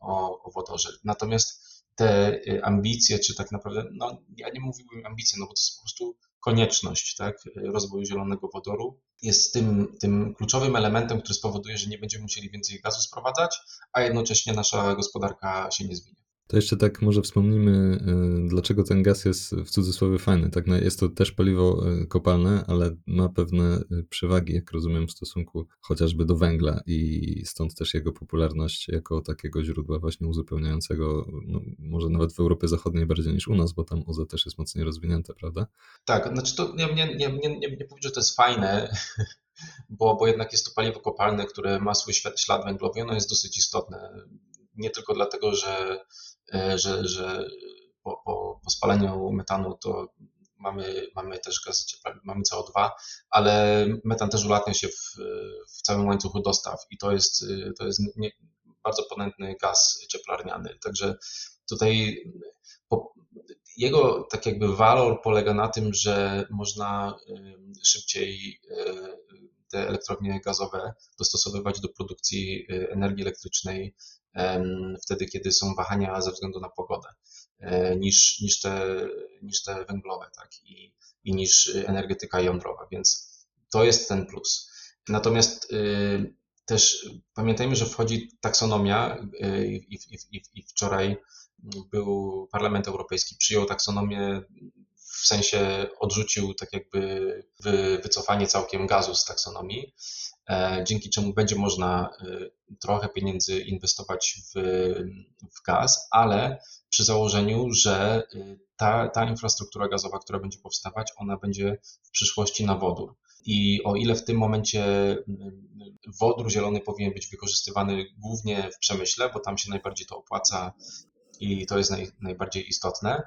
o, o wodorze. Natomiast te ambicje, czy tak naprawdę, no ja nie mówiłbym ambicje, no bo to jest po prostu konieczność tak, rozwoju zielonego wodoru jest tym, tym kluczowym elementem, który spowoduje, że nie będziemy musieli więcej gazu sprowadzać, a jednocześnie nasza gospodarka się nie zmieni. To jeszcze tak może wspomnimy, y, dlaczego ten gaz jest w cudzysłowie fajny. Tak, no, jest to też paliwo y, kopalne, ale ma pewne y, przewagi, jak rozumiem, w stosunku chociażby do węgla i stąd też jego popularność jako takiego źródła właśnie uzupełniającego, no, może nawet w Europie Zachodniej bardziej niż u nas, bo tam OZE też jest mocniej rozwinięte, prawda? Tak, znaczy to nie, nie, nie, nie, nie, powiem, że to jest fajne, <laughs> bo, bo jednak jest to paliwo kopalne, które ma swój ślad węglowy, ono jest dosyć istotne. Nie tylko dlatego, że że, że po, po, po spaleniu metanu to mamy, mamy też gaz mamy CO2, ale metan też ulatnia się w, w całym łańcuchu dostaw i to jest, to jest nie, bardzo ponętny gaz cieplarniany. Także tutaj po, jego tak jakby walor polega na tym, że można szybciej e, te elektrownie gazowe dostosowywać do produkcji e, energii elektrycznej wtedy, kiedy są wahania ze względu na pogodę, e, niż, niż, te, niż te węglowe, tak, i, i niż energetyka jądrowa, więc to jest ten plus. Natomiast y, też pamiętajmy, że wchodzi taksonomia y, i, i, i, i wczoraj był Parlament Europejski, przyjął taksonomię w sensie odrzucił tak jakby wycofanie całkiem gazu z taksonomii E, dzięki czemu będzie można e, trochę pieniędzy inwestować w, w gaz, ale przy założeniu, że e, ta, ta infrastruktura gazowa, która będzie powstawać, ona będzie w przyszłości na wodór. I o ile w tym momencie wodór zielony powinien być wykorzystywany głównie w przemyśle, bo tam się najbardziej to opłaca i to jest naj, najbardziej istotne,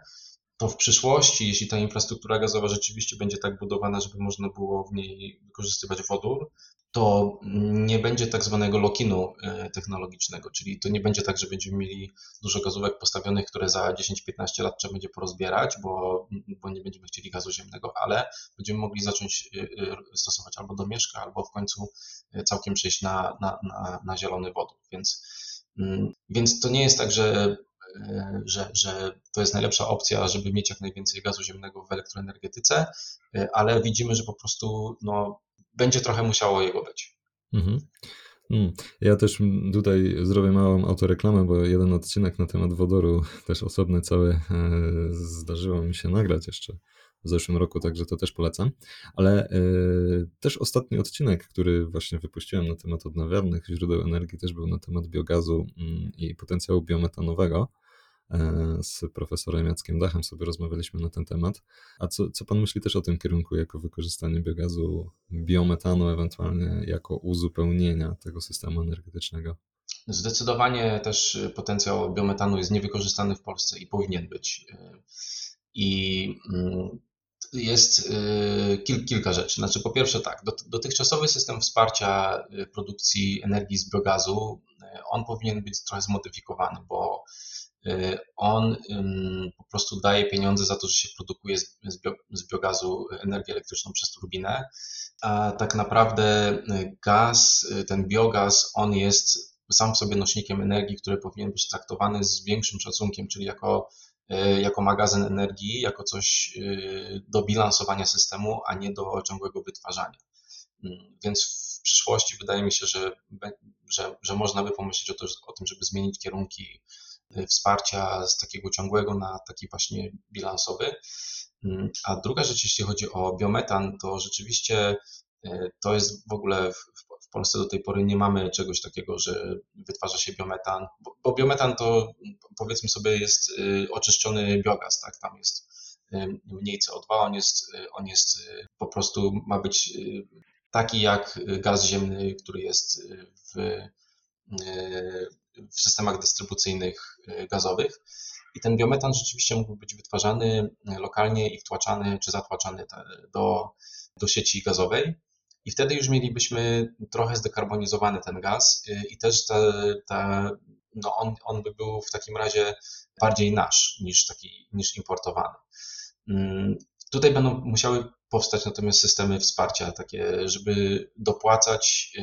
to w przyszłości, jeśli ta infrastruktura gazowa rzeczywiście będzie tak budowana, żeby można było w niej wykorzystywać wodór, to nie będzie tak zwanego lokinu e, technologicznego, czyli to nie będzie tak, że będziemy mieli dużo gazówek postawionych, które za 10-15 lat trzeba będzie porozbierać, bo, bo nie będziemy chcieli gazu ziemnego, ale będziemy mogli zacząć e, e, stosować albo do mieszka, albo w końcu całkiem przejść na, na, na, na zielony wodór. Więc, mm, więc to nie jest tak, że że, że to jest najlepsza opcja, żeby mieć jak najwięcej gazu ziemnego w elektroenergetyce, ale widzimy, że po prostu no, będzie trochę musiało jego być. Mhm. Hmm. Ja też tutaj zrobię małą autoreklamę, bo jeden odcinek na temat wodoru, też osobny cały, e, zdarzyło mi się nagrać jeszcze w zeszłym roku, także to też polecam. Ale e, też ostatni odcinek, który właśnie wypuściłem na temat odnawialnych źródeł energii, też był na temat biogazu mm, i potencjału biometanowego. E, z profesorem Jackiem Dachem sobie rozmawialiśmy na ten temat. A co, co pan myśli też o tym kierunku, jako wykorzystanie biogazu, biometanu ewentualnie jako uzupełnienia tego systemu energetycznego? Zdecydowanie też potencjał biometanu jest niewykorzystany w Polsce i powinien być. I mm, jest y, kil, kilka rzeczy. Znaczy, po pierwsze, tak, dotychczasowy system wsparcia produkcji energii z biogazu, on powinien być trochę zmodyfikowany, bo on po prostu daje pieniądze za to, że się produkuje z biogazu energię elektryczną przez turbinę, a tak naprawdę y, gaz, y, ten biogaz, on jest sam w sobie nośnikiem energii, który powinien być traktowany z większym szacunkiem, czyli jako, jako magazyn energii, jako coś do bilansowania systemu, a nie do ciągłego wytwarzania. Więc w przyszłości wydaje mi się, że, że, że można by pomyśleć o, to, o tym, żeby zmienić kierunki wsparcia z takiego ciągłego na taki właśnie bilansowy. Mm, a druga rzecz, jeśli chodzi o biometan, to rzeczywiście e, to jest w ogóle w, Polsce do tej pory nie mamy czegoś takiego, że wytwarza się biometan, bo, bo biometan to powiedzmy sobie jest e, oczyszczony biogaz, tak? Tam jest mniej CO2, on jest, on jest po prostu ma być taki jak gaz ziemny, który jest w, w systemach dystrybucyjnych e, gazowych. I ten biometan rzeczywiście mógł być wytwarzany e, lokalnie i wtłaczany czy zatłaczany do, do sieci gazowej. I wtedy już mielibyśmy trochę zdekarbonizowany ten gaz e, i też ta, ta, no on, on by był w takim razie bardziej nasz niż, taki, niż importowany. Mm, tutaj będą musiały powstać natomiast systemy wsparcia, takie, żeby dopłacać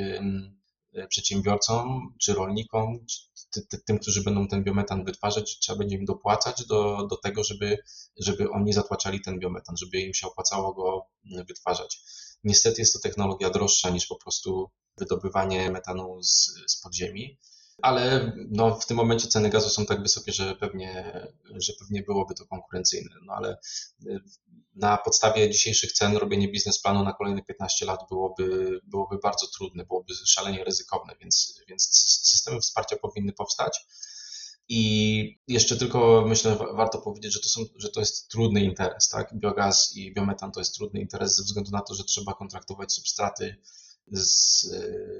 przedsiębiorcom czy rolnikom, czy tym, którzy będą ten biometan wytwarzać, trzeba będzie im dopłacać do, do tego, żeby, żeby oni zatłaczali ten biometan, żeby im się opłacało go wytwarzać. Niestety jest to technologia droższa niż po prostu wydobywanie metanu z, z podziemi. Ale no, w tym momencie ceny gazu są tak wysokie, że pewnie, że pewnie byłoby to konkurencyjne. No ale y, na podstawie dzisiejszych cen robienie biznesplanu na kolejne 15 lat byłoby, byłoby bardzo trudne, byłoby szalenie ryzykowne, więc, więc systemy wsparcia powinny powstać. I jeszcze tylko myślę, warto powiedzieć, że to, są, że to jest trudny interes, tak? Biogaz i biometan to jest trudny interes ze względu na to, że trzeba kontraktować substraty z,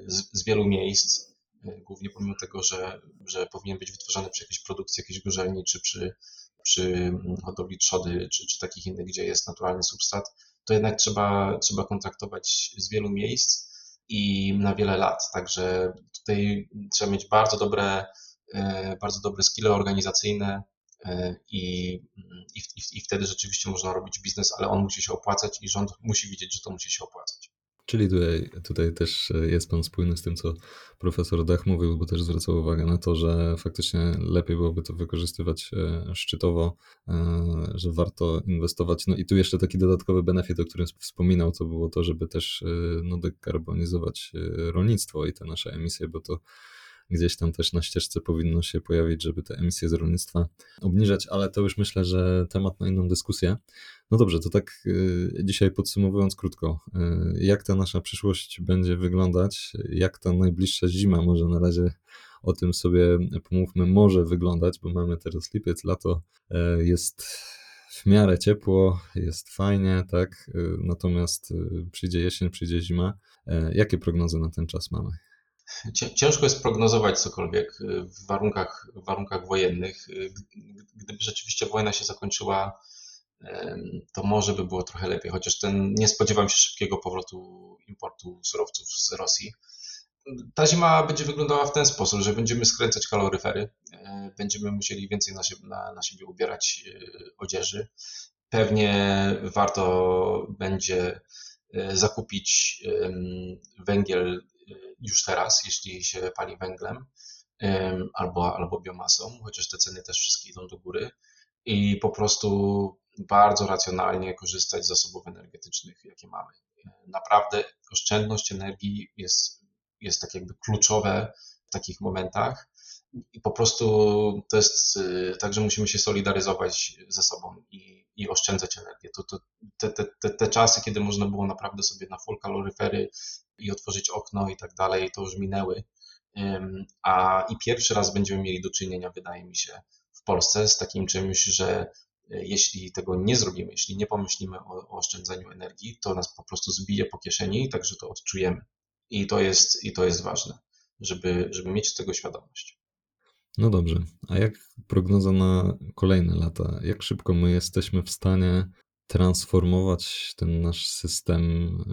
z, z wielu miejsc, głównie pomimo tego, że, że powinien być wytwarzany przy jakiejś produkcji, jakiejś gorzelni, czy przy, przy hodowli trzody, czy, czy takich innych, gdzie jest naturalny substrat, to jednak trzeba, trzeba kontraktować z wielu miejsc i na wiele lat. Także tutaj trzeba mieć bardzo dobre E, bardzo dobre skille organizacyjne e, i, i, i wtedy rzeczywiście można robić biznes, ale on musi się opłacać i rząd musi widzieć, że to musi się opłacać. Czyli tutaj, tutaj też jest Pan spójny z tym, co profesor Dach mówił, bo też zwracał uwagę na to, że faktycznie lepiej byłoby to wykorzystywać e, szczytowo, że warto inwestować. No i tu jeszcze taki dodatkowy benefit, o którym wspominał, to było to, żeby też no, dekarbonizować rolnictwo i te nasze emisje, bo to gdzieś tam też na ścieżce powinno się pojawić, żeby te emisje z rolnictwa obniżać, ale to już myślę, że temat na inną dyskusję. No dobrze, to tak y, dzisiaj podsumowując krótko, y, jak ta nasza przyszłość będzie wyglądać, jak ta najbliższa zima może na razie o tym sobie pomówmy, może wyglądać, bo mamy teraz lipiec, lato, y, jest w miarę ciepło, jest fajnie, tak, natomiast przyjdzie jesień, przyjdzie zima. Jakie prognozy na ten czas mamy? Ciężko jest prognozować cokolwiek y, w warunkach, w warunkach wojennych. Y, gdyby rzeczywiście wojna się zakończyła, to może by było trochę lepiej, chociaż ten, nie spodziewam się szybkiego powrotu importu surowców z Rosji. Ta zima będzie wyglądała w ten sposób, że będziemy skręcać kaloryfery, e, będziemy musieli więcej na siebie, na, na siebie ubierać e, odzieży. Pewnie warto będzie e, zakupić węgiel już teraz, jeśli się pali węglem albo, albo biomasą, chociaż te ceny też wszystkie idą do góry i po prostu bardzo racjonalnie korzystać z zasobów energetycznych, jakie mamy. Naprawdę oszczędność energii jest, jest tak jakby kluczowe w takich momentach i po prostu to jest y, tak, że musimy się solidaryzować ze sobą i, i oszczędzać energię. To, to, te, te, te czasy, kiedy można było naprawdę sobie na full kaloryfery i otworzyć okno i tak dalej, to już minęły. A i pierwszy raz będziemy mieli do czynienia, wydaje mi się, w Polsce z takim czymś, że e, jeśli tego nie zrobimy, jeśli nie pomyślimy o, o oszczędzaniu energii, to nas po prostu zbije po kieszeni, także to odczujemy. I to jest, i to jest ważne, żeby, żeby mieć z tego świadomość. No dobrze, a jak prognoza na kolejne lata? Jak szybko my jesteśmy w stanie transformować ten nasz system,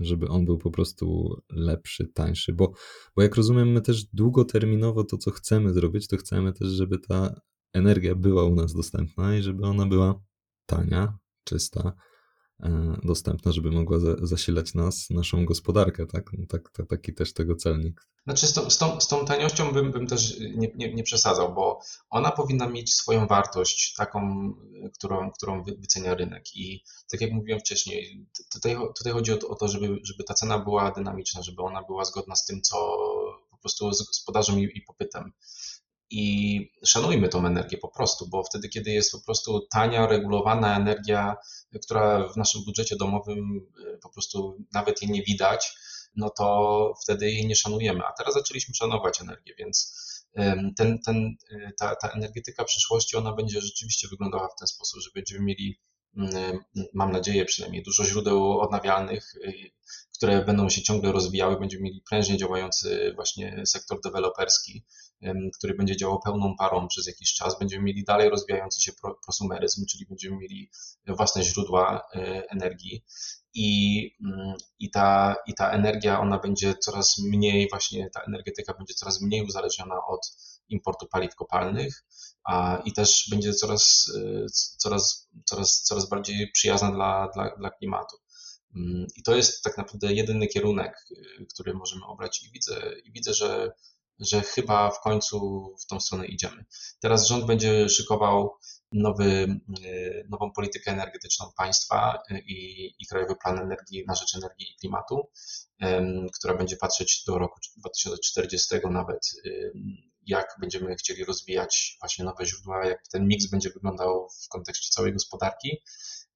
żeby on był po prostu lepszy, tańszy, bo, bo jak rozumiem, my też długoterminowo to, co chcemy zrobić, to chcemy też, żeby ta energia była u nas dostępna i żeby ona była tania, czysta, dostępna, żeby mogła zasilać nas, naszą gospodarkę, tak? No tak, tak taki też tego celnik. Znaczy z tą, z tą, z tą taniością bym, bym też nie, nie, nie, przesadzał, bo ona powinna mieć swoją wartość, taką, którą, którą wycenia rynek. I tak jak mówiłem wcześniej, tutaj, tutaj chodzi o to, o to żeby, żeby ta cena była dynamiczna, żeby ona była zgodna z tym, co po prostu z gospodarzem i, i popytem. I szanujmy tą energię po prostu, bo wtedy, kiedy jest po prostu tania, regulowana energia, która w naszym budżecie domowym po prostu nawet jej nie widać, no to wtedy jej nie szanujemy. A teraz zaczęliśmy szanować energię, więc ten, ten, y, ta, ta energetyka przyszłości, ona będzie rzeczywiście wyglądała w ten sposób, że będziemy mieli, mam nadzieję przynajmniej, dużo źródeł odnawialnych, y, które będą się ciągle rozwijały. Będziemy mieli prężnie działający właśnie sektor deweloperski, który będzie działał pełną parą przez jakiś czas. Będziemy mieli dalej rozwijający się prosumeryzm, czyli będziemy mieli własne źródła y, energii i, mm, i, ta, i ta energia, ona będzie coraz mniej, właśnie ta energetyka będzie coraz mniej uzależniona od importu paliw kopalnych a, i też będzie coraz, y, coraz, coraz, coraz bardziej przyjazna dla, dla, dla klimatu. Mm, I to jest tak naprawdę jedyny kierunek, y, który możemy obrać i widzę, i widzę że, że chyba w końcu w tą stronę idziemy. Teraz rząd będzie szykował nowy, y, nową politykę energetyczną państwa i, i Krajowy Plan Energii na rzecz Energii i Klimatu, która będzie patrzeć do roku 2040 nawet jak będziemy chcieli rozwijać właśnie nowe źródła, jak ten miks będzie wyglądał w kontekście całej gospodarki.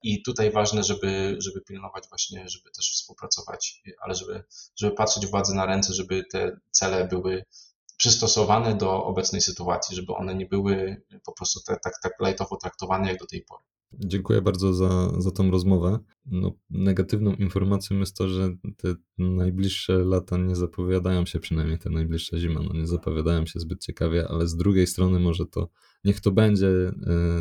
I tutaj ważne, żeby, żeby pilnować właśnie, żeby też współpracować, ale żeby, żeby patrzeć władzy na ręce, żeby te cele były przystosowane do obecnej sytuacji, żeby one nie były po prostu tak, tak, tak lightowo traktowane jak do tej pory. Dziękuję bardzo za, za tą rozmowę. No, negatywną informacją jest to, że te najbliższe lata nie zapowiadają się, przynajmniej te najbliższe zima, no nie zapowiadają się zbyt ciekawie, ale z drugiej strony może to, niech to będzie y,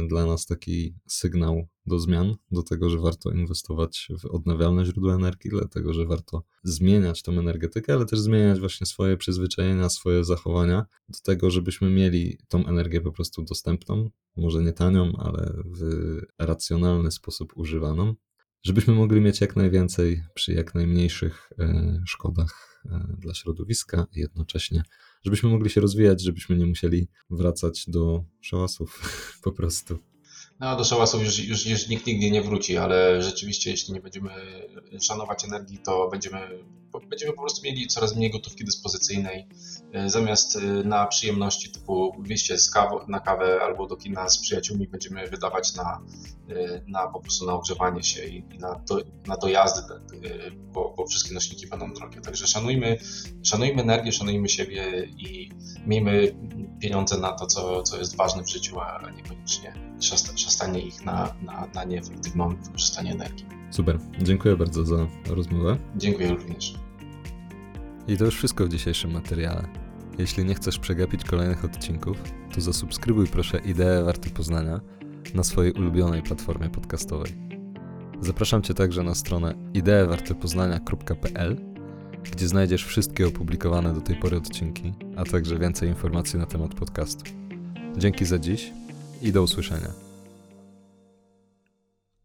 dla nas taki sygnał do zmian, do tego, że warto inwestować w odnawialne źródła energii, dlatego, że warto zmieniać tą energetykę, ale też zmieniać właśnie swoje przyzwyczajenia, swoje zachowania do tego, żebyśmy mieli tą energię po prostu dostępną, może nie tanią, ale w racjonalny sposób używaną, żebyśmy mogli mieć jak najwięcej przy jak najmniejszych e, szkodach e, dla środowiska i jednocześnie, żebyśmy mogli się rozwijać, żebyśmy nie musieli wracać do szałasów <laughs> po prostu. No, do szałasów już, już, już nikt nigdy nie wróci, ale rzeczywiście, jeśli nie będziemy szanować energii, to będziemy, będziemy po prostu mieli coraz mniej gotówki dyspozycyjnej. E, zamiast e, na przyjemności typu wyjście z kaw na kawę albo do kina z przyjaciółmi, będziemy wydawać na, e, na po prostu na ogrzewanie się i na, do, na dojazdy, bo, bo wszystkie nośniki będą drogie. Także szanujmy, szanujmy energię, szanujmy siebie i miejmy pieniądze na to, co, co jest ważne w życiu, a niekoniecznie szastanie ich na, na, na nieefektywną wykorzystanie energii. Super, dziękuję bardzo za rozmowę. Dziękuję również. I to już wszystko w dzisiejszym materiale. Jeśli nie chcesz przegapić kolejnych odcinków, to zasubskrybuj proszę Ideę Warty Poznania na swojej ulubionej platformie podcastowej. Zapraszam Cię także na stronę ideewartepoznania.pl, gdzie znajdziesz wszystkie opublikowane do tej pory odcinki, a także więcej informacji na temat podcastu. Dzięki za dziś i do usłyszenia.